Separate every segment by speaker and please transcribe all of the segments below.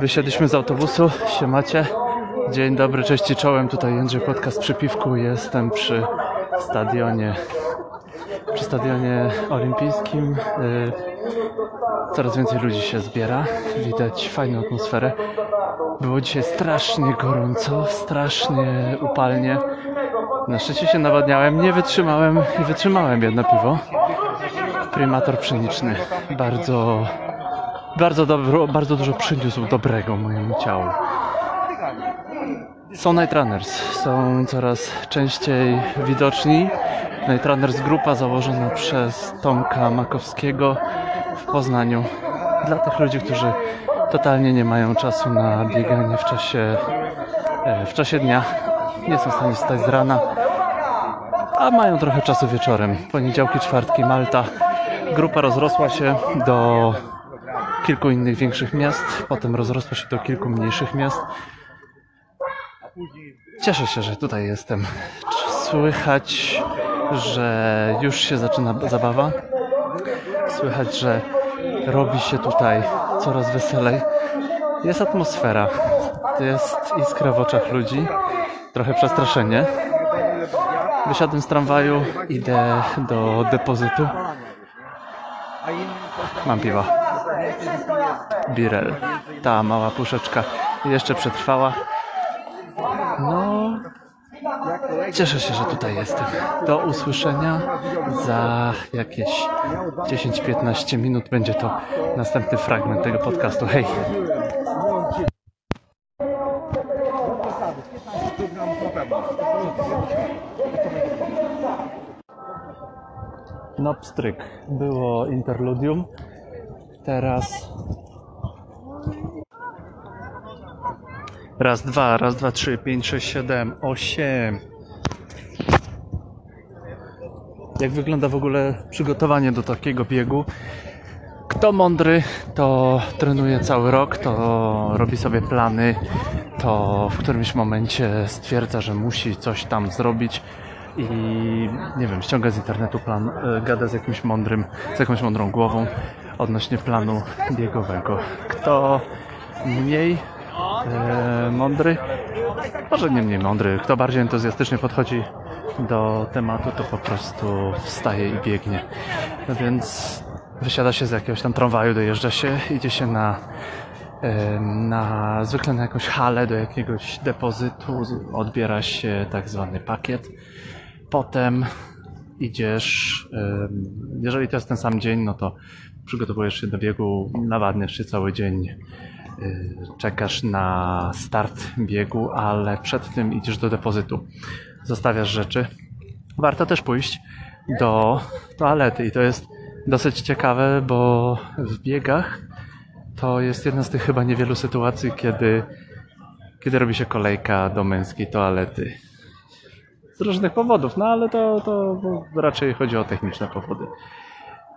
Speaker 1: Wysiedliśmy z autobusu, siemacie. Dzień dobry, cześć i czołem. Tutaj Jędrzej Podcast przy piwku. Jestem przy stadionie, przy stadionie olimpijskim. Y, Coraz więcej ludzi się zbiera. Widać fajną atmosferę. Było dzisiaj strasznie gorąco, strasznie upalnie. Na szczycie się nawadniałem, nie wytrzymałem i wytrzymałem jedno piwo. Prymator pszeniczny. Bardzo bardzo, dobro, bardzo dużo przyniósł dobrego mojemu ciału. Są Night Runners, są coraz częściej widoczni. Night Runners grupa założona przez Tomka Makowskiego w Poznaniu. Dla tych ludzi, którzy totalnie nie mają czasu na bieganie w czasie, e, w czasie dnia, nie są w stanie wstać z rana, a mają trochę czasu wieczorem. Poniedziałki, czwartki, Malta. Grupa rozrosła się do kilku innych większych miast, potem rozrosła się do kilku mniejszych miast. Cieszę się, że tutaj jestem. Słychać, że już się zaczyna zabawa. Słychać, że robi się tutaj coraz weselej. Jest atmosfera, jest iskra w oczach ludzi, trochę przestraszenie. Wysiadłem z tramwaju, idę do depozytu. Mam piwa. Birel. Ta mała puszeczka jeszcze przetrwała. No, cieszę się, że tutaj jestem. Do usłyszenia za jakieś 10-15 minut będzie to następny fragment tego podcastu. Hej! Pstryk. Było interludium. Teraz Raz, dwa, raz, dwa, trzy, pięć, sześć, siedem, osiem. Jak wygląda w ogóle przygotowanie do takiego biegu? Kto mądry, to trenuje cały rok, to robi sobie plany, to w którymś momencie stwierdza, że musi coś tam zrobić i nie wiem, ściąga z internetu plan, e, gada z jakimś mądrym, z jakąś mądrą głową odnośnie planu biegowego. Kto mniej e, mądry, może nie mniej mądry, kto bardziej entuzjastycznie podchodzi do tematu, to po prostu wstaje i biegnie. No więc wysiada się z jakiegoś tam tramwaju, dojeżdża się, idzie się na, e, na zwykle na jakąś halę, do jakiegoś depozytu, odbiera się tak zwany pakiet. Potem idziesz, jeżeli to jest ten sam dzień, no to przygotowujesz się do biegu, nawadniasz się cały dzień, y, czekasz na start biegu, ale przed tym idziesz do depozytu. Zostawiasz rzeczy. Warto też pójść do toalety i to jest dosyć ciekawe, bo w biegach to jest jedna z tych chyba niewielu sytuacji, kiedy, kiedy robi się kolejka do męskiej toalety. Z różnych powodów, no ale to, to raczej chodzi o techniczne powody.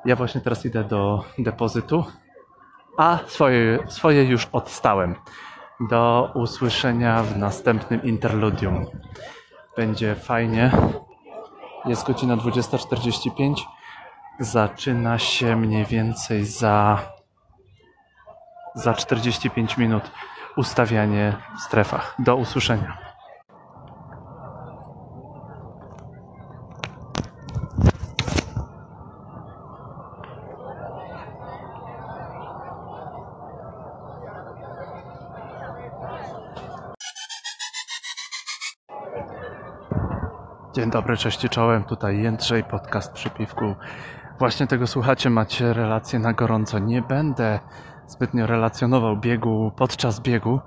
Speaker 1: Ja właśnie teraz idę do depozytu, a swoje, swoje już odstałem. Do usłyszenia w następnym interludium. Będzie fajnie. Jest godzina 20.45. Zaczyna się mniej więcej za, za 45 minut ustawianie w strefach. Do usłyszenia. Dzień dobry, cześć czołem. Tutaj Jędrzej, podcast przy piwku. Właśnie tego słuchacie, macie relacje na gorąco. Nie będę zbytnio relacjonował biegu podczas biegu,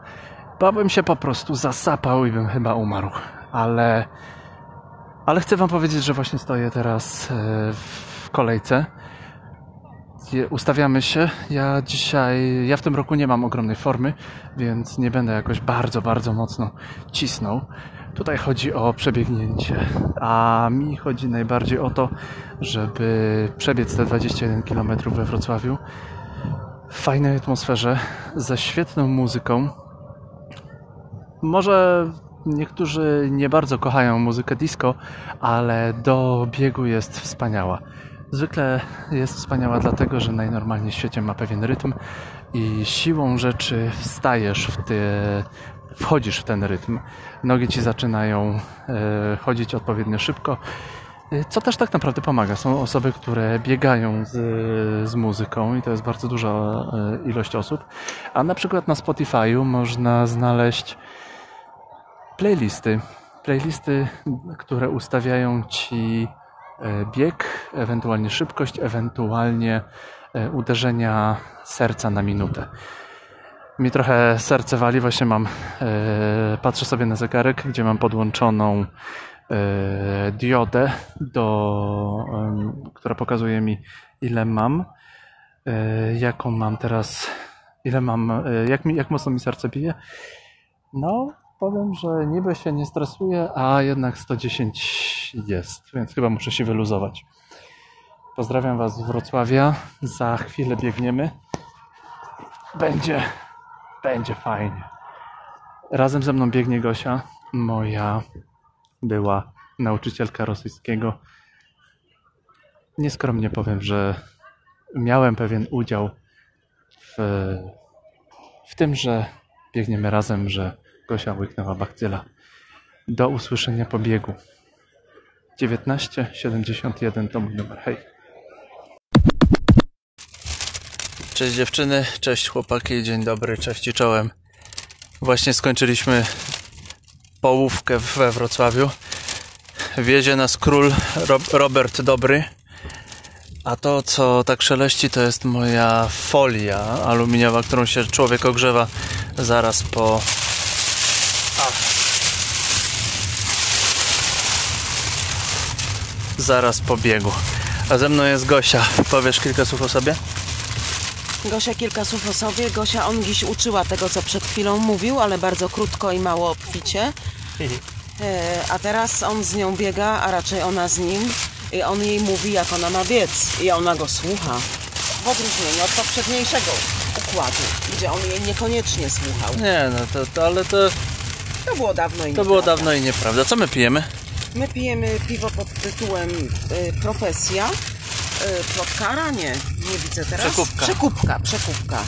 Speaker 1: bo bym się po prostu zasapał i bym chyba umarł. Ale, ale chcę wam powiedzieć, że właśnie stoję teraz e, w kolejce. Ustawiamy się. Ja dzisiaj, ja w tym roku nie mam ogromnej formy, więc nie będę jakoś bardzo, bardzo mocno cisnął. Tutaj chodzi o przebiegnięcie, a mi chodzi najbardziej o to, żeby przebiec te 21 km we Wrocławiu w fajnej atmosferze, ze świetną muzyką. Może niektórzy nie bardzo kochają muzykę disco, ale do biegu jest wspaniała. Zwykle jest wspaniała dlatego, że najnormalniej w świecie ma pewien rytm i siłą rzeczy wstajesz w te, wchodzisz w ten rytm. Nogi ci zaczynają e, chodzić odpowiednio szybko, e, co też tak naprawdę pomaga. Są osoby, które biegają z, z muzyką i to jest bardzo duża e, ilość osób. A na przykład na Spotify'u można znaleźć playlisty. Playlisty, które ustawiają ci bieg, ewentualnie szybkość, ewentualnie uderzenia serca na minutę mi trochę serce wali, właśnie mam, e, patrzę sobie na zegarek, gdzie mam podłączoną e, diodę, do, która pokazuje mi ile mam, e, jaką mam teraz, ile mam, jak, mi, jak mocno mi serce bije. No, powiem, że niby się nie stresuję, a jednak 110 jest, więc chyba muszę się wyluzować. Pozdrawiam Was z Wrocławia. Za chwilę biegniemy. Będzie będzie fajnie. Razem ze mną biegnie Gosia, moja była nauczycielka rosyjskiego. Nieskromnie powiem, że miałem pewien udział w, w tym, że biegniemy razem, że Gosia łyknęła bakcyla. Do usłyszenia po biegu. 1971 to mój numer. Hej. Cześć dziewczyny, cześć chłopaki, dzień dobry, cześć i czołem. Właśnie skończyliśmy połówkę we Wrocławiu. Wiezie nas król Robert Dobry. A to, co tak szeleści, to jest moja folia aluminiowa, którą się człowiek ogrzewa zaraz po... Zaraz po biegu. A ze mną jest Gosia. Powiesz kilka słów o sobie?
Speaker 2: Gosia kilka słów o sobie. Gosia on dziś uczyła tego, co przed chwilą mówił, ale bardzo krótko i mało obficie. E, a teraz on z nią biega, a raczej ona z nim. I on jej mówi, jak ona ma biec. I ona go słucha. W odróżnieniu od poprzedniejszego układu, gdzie on jej niekoniecznie słuchał.
Speaker 1: Nie, no to, to ale to...
Speaker 2: To było dawno i
Speaker 1: To było dawno i nieprawda. Co my pijemy?
Speaker 2: My pijemy piwo pod tytułem y, Profesja plotkara? Nie, nie widzę teraz.
Speaker 1: Przekupka.
Speaker 2: Przekupka, przekupka.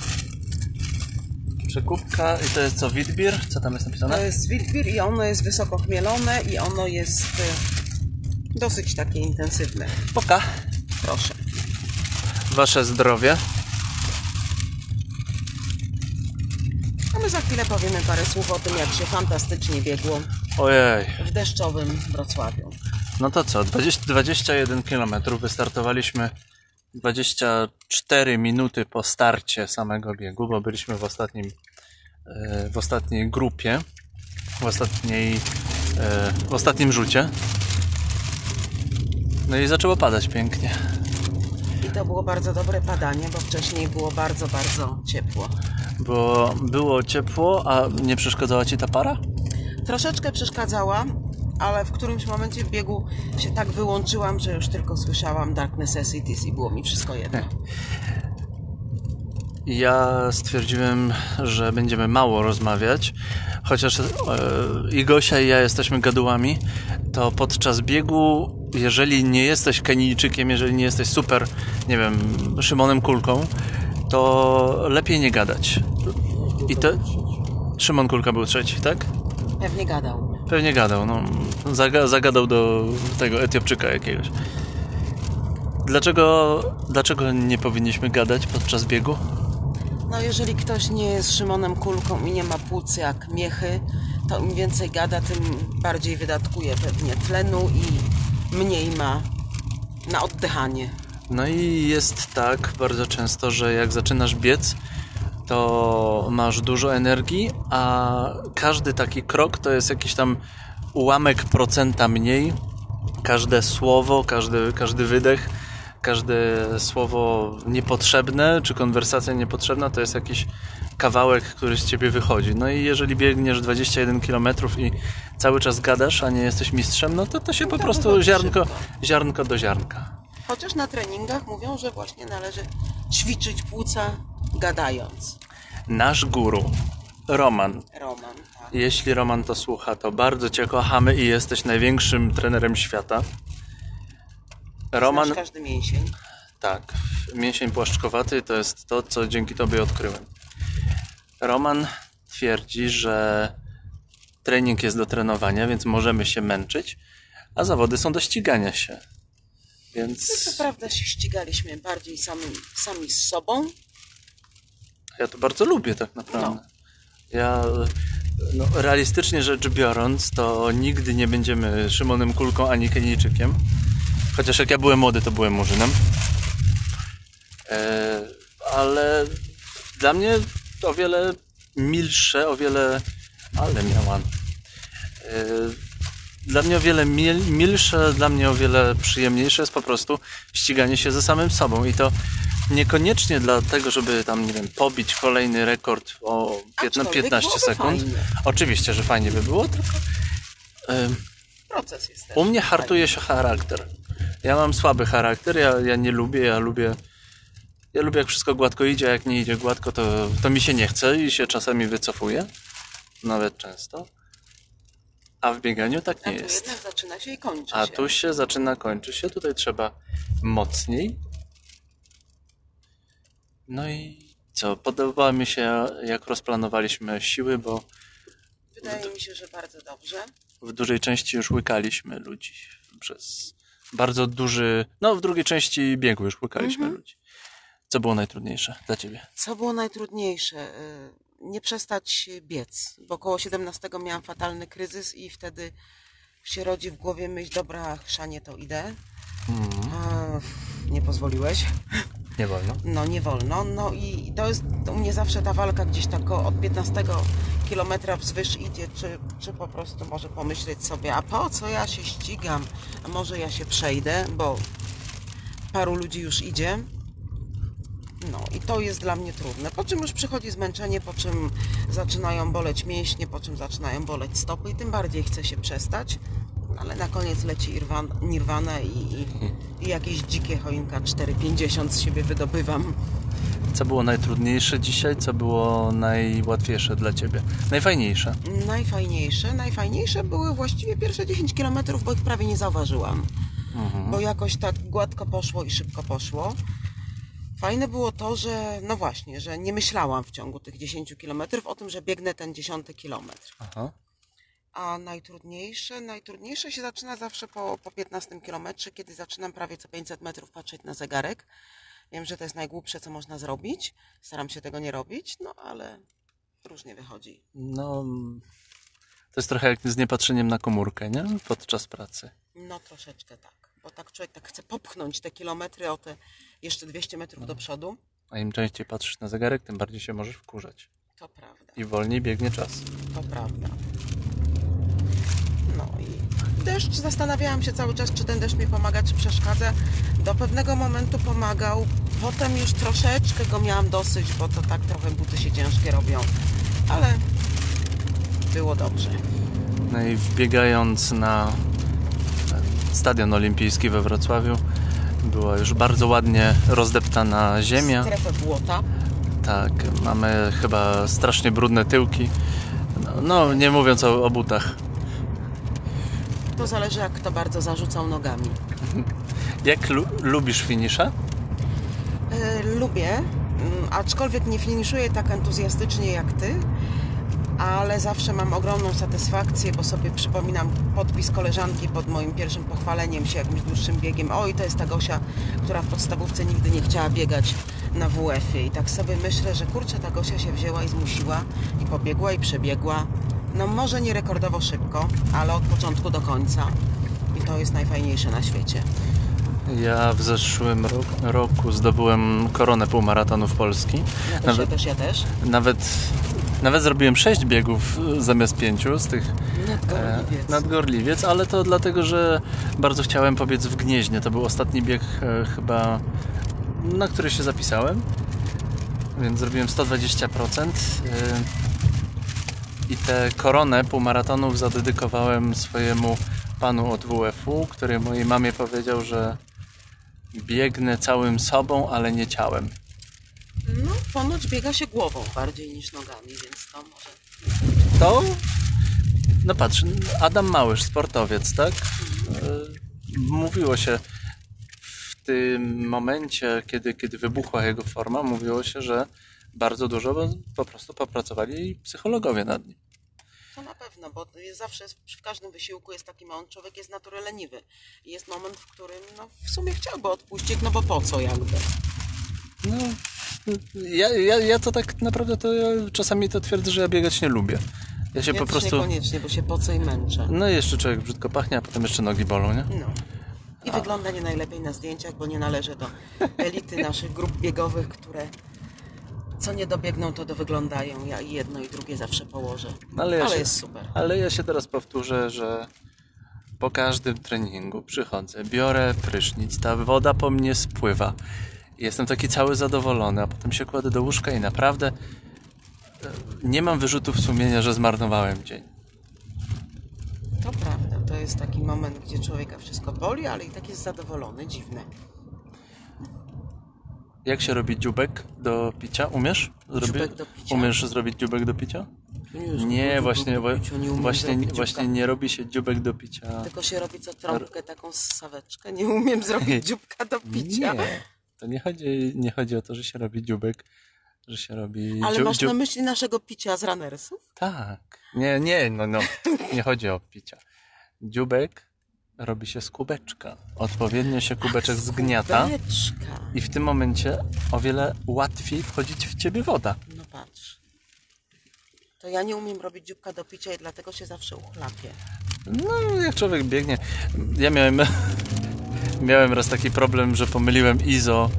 Speaker 1: Przekupka i to jest co, witbier? Co tam jest napisane?
Speaker 2: To jest witbier i ono jest wysoko chmielone i ono jest y, dosyć takie intensywne.
Speaker 1: Poka.
Speaker 2: Proszę.
Speaker 1: Wasze zdrowie.
Speaker 2: A my za chwilę powiemy parę słów o tym, jak się fantastycznie biegło
Speaker 1: Ojej.
Speaker 2: w deszczowym Wrocławiu.
Speaker 1: No to co, 20, 21 km wystartowaliśmy 24 minuty po starcie samego biegu, bo byliśmy w ostatnim e, w ostatniej grupie, w ostatniej e, w ostatnim rzucie. No i zaczęło padać pięknie.
Speaker 2: I to było bardzo dobre padanie, bo wcześniej było bardzo, bardzo ciepło.
Speaker 1: Bo było ciepło, a nie przeszkadzała ci ta para?
Speaker 2: Troszeczkę przeszkadzała, ale w którymś momencie w biegu się tak wyłączyłam, że już tylko słyszałam Dark Necessities i było mi wszystko jedno.
Speaker 1: Ja stwierdziłem, że będziemy mało rozmawiać, chociaż e, i Gosia i ja jesteśmy gadułami, to podczas biegu, jeżeli nie jesteś Kenijczykiem, jeżeli nie jesteś super, nie wiem, Szymonem Kulką, to lepiej nie gadać. I to... Szymon Kulka był trzeci, tak?
Speaker 2: Pewnie gadał.
Speaker 1: Pewnie gadał, no. Zaga zagadał do tego Etiopczyka jakiegoś. Dlaczego, dlaczego nie powinniśmy gadać podczas biegu?
Speaker 2: No jeżeli ktoś nie jest Szymonem Kulką i nie ma płuc jak miechy, to im więcej gada, tym bardziej wydatkuje pewnie tlenu i mniej ma na oddychanie.
Speaker 1: No i jest tak bardzo często, że jak zaczynasz biec, to masz dużo energii, a każdy taki krok to jest jakiś tam ułamek procenta mniej. Każde słowo, każdy, każdy wydech, każde słowo niepotrzebne, czy konwersacja niepotrzebna, to jest jakiś kawałek, który z ciebie wychodzi. No i jeżeli biegniesz 21 km i cały czas gadasz, a nie jesteś mistrzem, no to to się po prostu ziarnko, ziarnko do ziarnka.
Speaker 2: Chociaż na treningach mówią, że właśnie należy ćwiczyć płuca gadając.
Speaker 1: Nasz guru, Roman.
Speaker 2: Roman. Tak.
Speaker 1: Jeśli Roman to słucha, to bardzo Cię kochamy i jesteś największym trenerem świata. Roman,
Speaker 2: Znasz każdy mięsień.
Speaker 1: tak, mięsień płaszczkowaty to jest to, co dzięki Tobie odkryłem. Roman twierdzi, że trening jest do trenowania, więc możemy się męczyć, a zawody są do ścigania się. Więc
Speaker 2: prawda się ścigaliśmy bardziej sami, sami z sobą.
Speaker 1: ja to bardzo lubię tak naprawdę. Ja, no, realistycznie rzecz biorąc, to nigdy nie będziemy Szymonem Kulką ani Kenijczykiem. Chociaż jak ja byłem młody, to byłem murzynem. E, ale dla mnie o wiele milsze, o wiele... Ale miałam. E, dla mnie o wiele mil, milsze, dla mnie o wiele przyjemniejsze jest po prostu ściganie się ze samym sobą i to niekoniecznie dlatego, żeby tam, nie wiem, pobić kolejny rekord o 15,
Speaker 2: Aczkolwiek
Speaker 1: 15
Speaker 2: byłoby
Speaker 1: sekund.
Speaker 2: fajnie.
Speaker 1: Oczywiście, że fajnie by było, tylko
Speaker 2: Proces jest
Speaker 1: u mnie hartuje się charakter. Ja mam słaby charakter, ja, ja nie lubię, ja lubię ja lubię jak wszystko gładko idzie, a jak nie idzie gładko, to, to mi się nie chce i się czasami wycofuję. Nawet często. A w bieganiu tak
Speaker 2: A
Speaker 1: nie
Speaker 2: tu
Speaker 1: jest.
Speaker 2: zaczyna się i kończy
Speaker 1: A
Speaker 2: się.
Speaker 1: tu się zaczyna, kończy się. Tutaj trzeba mocniej. No i co? Podoba mi się, jak rozplanowaliśmy siły, bo
Speaker 2: Wydaje mi się, że bardzo dobrze.
Speaker 1: w dużej części już łykaliśmy ludzi przez bardzo duży. No, w drugiej części biegu już łykaliśmy
Speaker 2: Mhm.
Speaker 1: ludzi. Co było najtrudniejsze dla ciebie?
Speaker 2: Co było najtrudniejsze? Y, Nie przestać biec, bo około 17 miałam fatalny kryzys i wtedy się rodzi w głowie myśl, dobra, chrzanie to idę. A, nie pozwoliłeś.
Speaker 1: Nie wolno.
Speaker 2: No nie wolno. No i to jest u mnie zawsze ta walka gdzieś tak od 15 kilometra wzwyż idzie, czy, czy po prostu może pomyśleć sobie, a po co ja się ścigam? A może ja się przejdę, bo paru ludzi już idzie. No i to jest dla mnie trudne. Po czym już przychodzi zmęczenie, po czym zaczynają boleć mięśnie, po czym zaczynają boleć stopy i tym bardziej chce się przestać. Ale na koniec leci Irwan- Nirvana i, i, i jakieś dzikie choinka 4,50 z siebie wydobywam.
Speaker 1: Co było najtrudniejsze dzisiaj? Co było najłatwiejsze dla ciebie? Najfajniejsze.
Speaker 2: Najfajniejsze, najfajniejsze były właściwie pierwsze 10 km, bo ich prawie nie zauważyłam. Bo jakoś tak gładko poszło i szybko poszło. Fajne było to, że no właśnie, że nie myślałam w ciągu tych 10 km o tym, że biegnę ten 10 kilometr.
Speaker 1: Aha.
Speaker 2: A najtrudniejsze, najtrudniejsze się zaczyna zawsze po, po 15 kilometrze, kiedy zaczynam prawie co 500 metrów patrzeć na zegarek. Wiem, że to jest najgłupsze, co można zrobić. Staram się tego nie robić, no ale różnie wychodzi.
Speaker 1: No, to jest trochę jak z niepatrzeniem na komórkę, nie? Podczas pracy.
Speaker 2: No troszeczkę tak, bo tak człowiek tak chce popchnąć te kilometry o te jeszcze 200 metrów do przodu.
Speaker 1: A im częściej patrzysz na zegarek, tym bardziej się możesz wkurzać.
Speaker 2: To prawda,
Speaker 1: I wolniej biegnie czas.
Speaker 2: to prawda. No i deszcz, zastanawiałam się cały czas, czy ten deszcz mi pomaga, czy przeszkadza. Do pewnego momentu pomagał, potem już troszeczkę go miałam dosyć, bo to tak trochę buty się ciężkie robią, ale było dobrze.
Speaker 1: No i wbiegając na e, stadion olimpijski we Wrocławiu, była już bardzo ładnie rozdeptana ziemia.
Speaker 2: Strefę błota.
Speaker 1: Tak, mamy chyba strasznie brudne tyłki. No, no nie mówiąc o, o butach.
Speaker 2: To zależy, jak kto bardzo zarzucał nogami.
Speaker 1: Jak lu- lubisz finisze?
Speaker 2: E, Lubię, mm, aczkolwiek nie finiszuję tak entuzjastycznie jak ty, ale zawsze mam ogromną satysfakcję, bo sobie przypominam podpis koleżanki pod moim pierwszym pochwaleniem się jakimś dłuższym biegiem. Oj, to jest ta Gosia, która w podstawówce nigdy nie chciała biegać na WF-ie. I tak sobie myślę, że kurczę, ta Gosia się wzięła i zmusiła i pobiegła i przebiegła. No może nie rekordowo szybko, ale od początku do końca. I to jest najfajniejsze na świecie.
Speaker 1: Ja w zeszłym ro- roku zdobyłem koronę półmaratonów Polski.
Speaker 2: Ja też,
Speaker 1: Nawet,
Speaker 2: ja też, ja też.
Speaker 1: nawet, nawet zrobiłem 6 biegów e, zamiast 5 z tych e,
Speaker 2: Nadgorliwiec.
Speaker 1: nadgorliwiec, ale to dlatego, że bardzo chciałem pobiec w Gnieźnie. To był ostatni bieg e, chyba, na który się zapisałem. Więc zrobiłem 120%. e, I tę koronę półmaratonów zadedykowałem swojemu panu od WF-u, który mojej mamie powiedział, że biegnę całym sobą, ale nie ciałem.
Speaker 2: No, ponoć biega się głową bardziej niż nogami, więc to może...
Speaker 1: To. No patrz, Adam Małysz, sportowiec, tak? E, Mówiło się w tym momencie, kiedy, kiedy wybuchła jego forma, mówiło się, że bardzo dużo po prostu popracowali psychologowie nad nim.
Speaker 2: To na pewno, bo zawsze w każdym wysiłku jest taki moment, człowiek jest natury leniwy. Jest moment, w którym no, w sumie chciałby odpuścić, no bo po co jakby?
Speaker 1: No, ja, ja, ja to tak naprawdę to ja czasami to twierdzę, że ja biegać nie lubię. Ja się
Speaker 2: Ja
Speaker 1: po prostu.
Speaker 2: niekoniecznie, bo się poco i męczę.
Speaker 1: No i jeszcze człowiek brzydko pachnie, a potem jeszcze nogi bolą, nie?
Speaker 2: No. I wygląda nie najlepiej na zdjęciach, bo nie należy do elity naszych grup biegowych, które co nie dobiegną, to dowyglądają. Ja i jedno i drugie zawsze położę.
Speaker 1: No, ale ja
Speaker 2: Ale
Speaker 1: się-
Speaker 2: jest super.
Speaker 1: Ale ja się teraz powtórzę, że po każdym treningu przychodzę, biorę prysznic, ta woda po mnie spływa. Jestem taki cały zadowolony, a potem się kładę do łóżka i naprawdę e, nie mam wyrzutów sumienia, że zmarnowałem dzień.
Speaker 2: To prawda, to jest taki moment, gdzie człowieka wszystko boli, ale i tak jest zadowolony, dziwne.
Speaker 1: Jak się robi dziubek do picia? Umiesz?
Speaker 2: Dziubek do picia?
Speaker 1: Umiesz zrobić dziubek do picia?
Speaker 2: Jezu,
Speaker 1: Nie, właśnie,
Speaker 2: bo- nie
Speaker 1: właśnie, właśnie nie robi się dziubek do picia.
Speaker 2: Tylko się robi co trąbkę, taką saweczkę. Nie umiem zrobić dzióbka do picia.
Speaker 1: Nie, to nie chodzi, nie chodzi o to, że się robi dziubek, że się robi
Speaker 2: Ale
Speaker 1: dziu-
Speaker 2: masz
Speaker 1: dziu-
Speaker 2: na myśli naszego picia z runnersów?
Speaker 1: Tak. Nie, nie, no, no. Nie chodzi o picia. Dziubek robi się z kubeczka. Odpowiednio się kubeczek zgniata
Speaker 2: Kubeczka.
Speaker 1: i w tym momencie o wiele łatwiej wchodzić w ciebie woda.
Speaker 2: No patrz. To ja nie umiem robić dzióbka do picia i dlatego się zawsze uchlapię.
Speaker 1: No, jak człowiek biegnie. Ja miałem, miałem raz taki problem, że pomyliłem izo,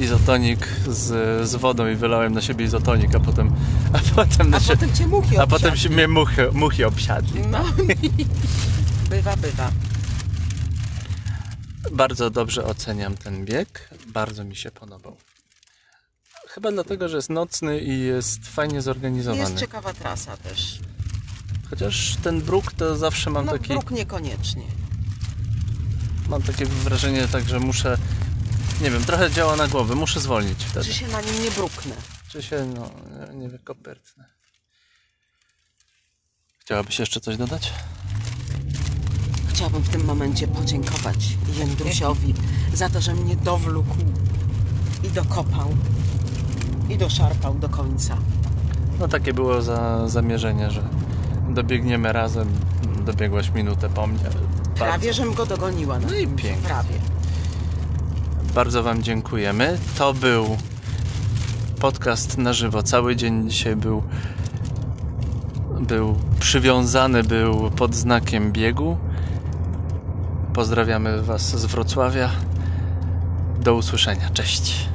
Speaker 1: izotonik z, z wodą i wylałem na siebie izotonik, a potem, a potem,
Speaker 2: A
Speaker 1: się,
Speaker 2: potem cię muchy
Speaker 1: a potem się mnie muchy, muchy obsiadli.
Speaker 2: No. bywa, bywa.
Speaker 1: Bardzo dobrze oceniam ten bieg. Bardzo mi się podobał. Chyba dlatego, że jest nocny i jest fajnie
Speaker 2: Jest
Speaker 1: zorganizowany.
Speaker 2: ciekawa trasa też.
Speaker 1: Chociaż ten bruk to zawsze mam
Speaker 2: No
Speaker 1: taki,
Speaker 2: bruk niekoniecznie.
Speaker 1: Mam takie wrażenie, tak, że muszę, nie wiem, trochę działa na głowę, muszę zwolnić wtedy.
Speaker 2: Czy się na nim nie bruknę?
Speaker 1: Czy się, no, nie wykopyrtnę. Chciałabyś jeszcze coś dodać?
Speaker 2: Chciałabym w tym momencie podziękować Jędrusiowi za to, że mnie dowlókł i dokopał i doszarpał do końca.
Speaker 1: No takie było za, zamierzenie, że dobiegniemy razem. Dobiegłaś minutę po mnie.
Speaker 2: Prawie, żem go dogoniła.
Speaker 1: No i
Speaker 2: tym,
Speaker 1: pięknie.
Speaker 2: Prawie.
Speaker 1: bardzo Wam dziękujemy. To był podcast na żywo. Cały dzień dzisiaj był był przywiązany, był pod znakiem biegu. Pozdrawiamy Was z Wrocławia. Do usłyszenia. Cześć.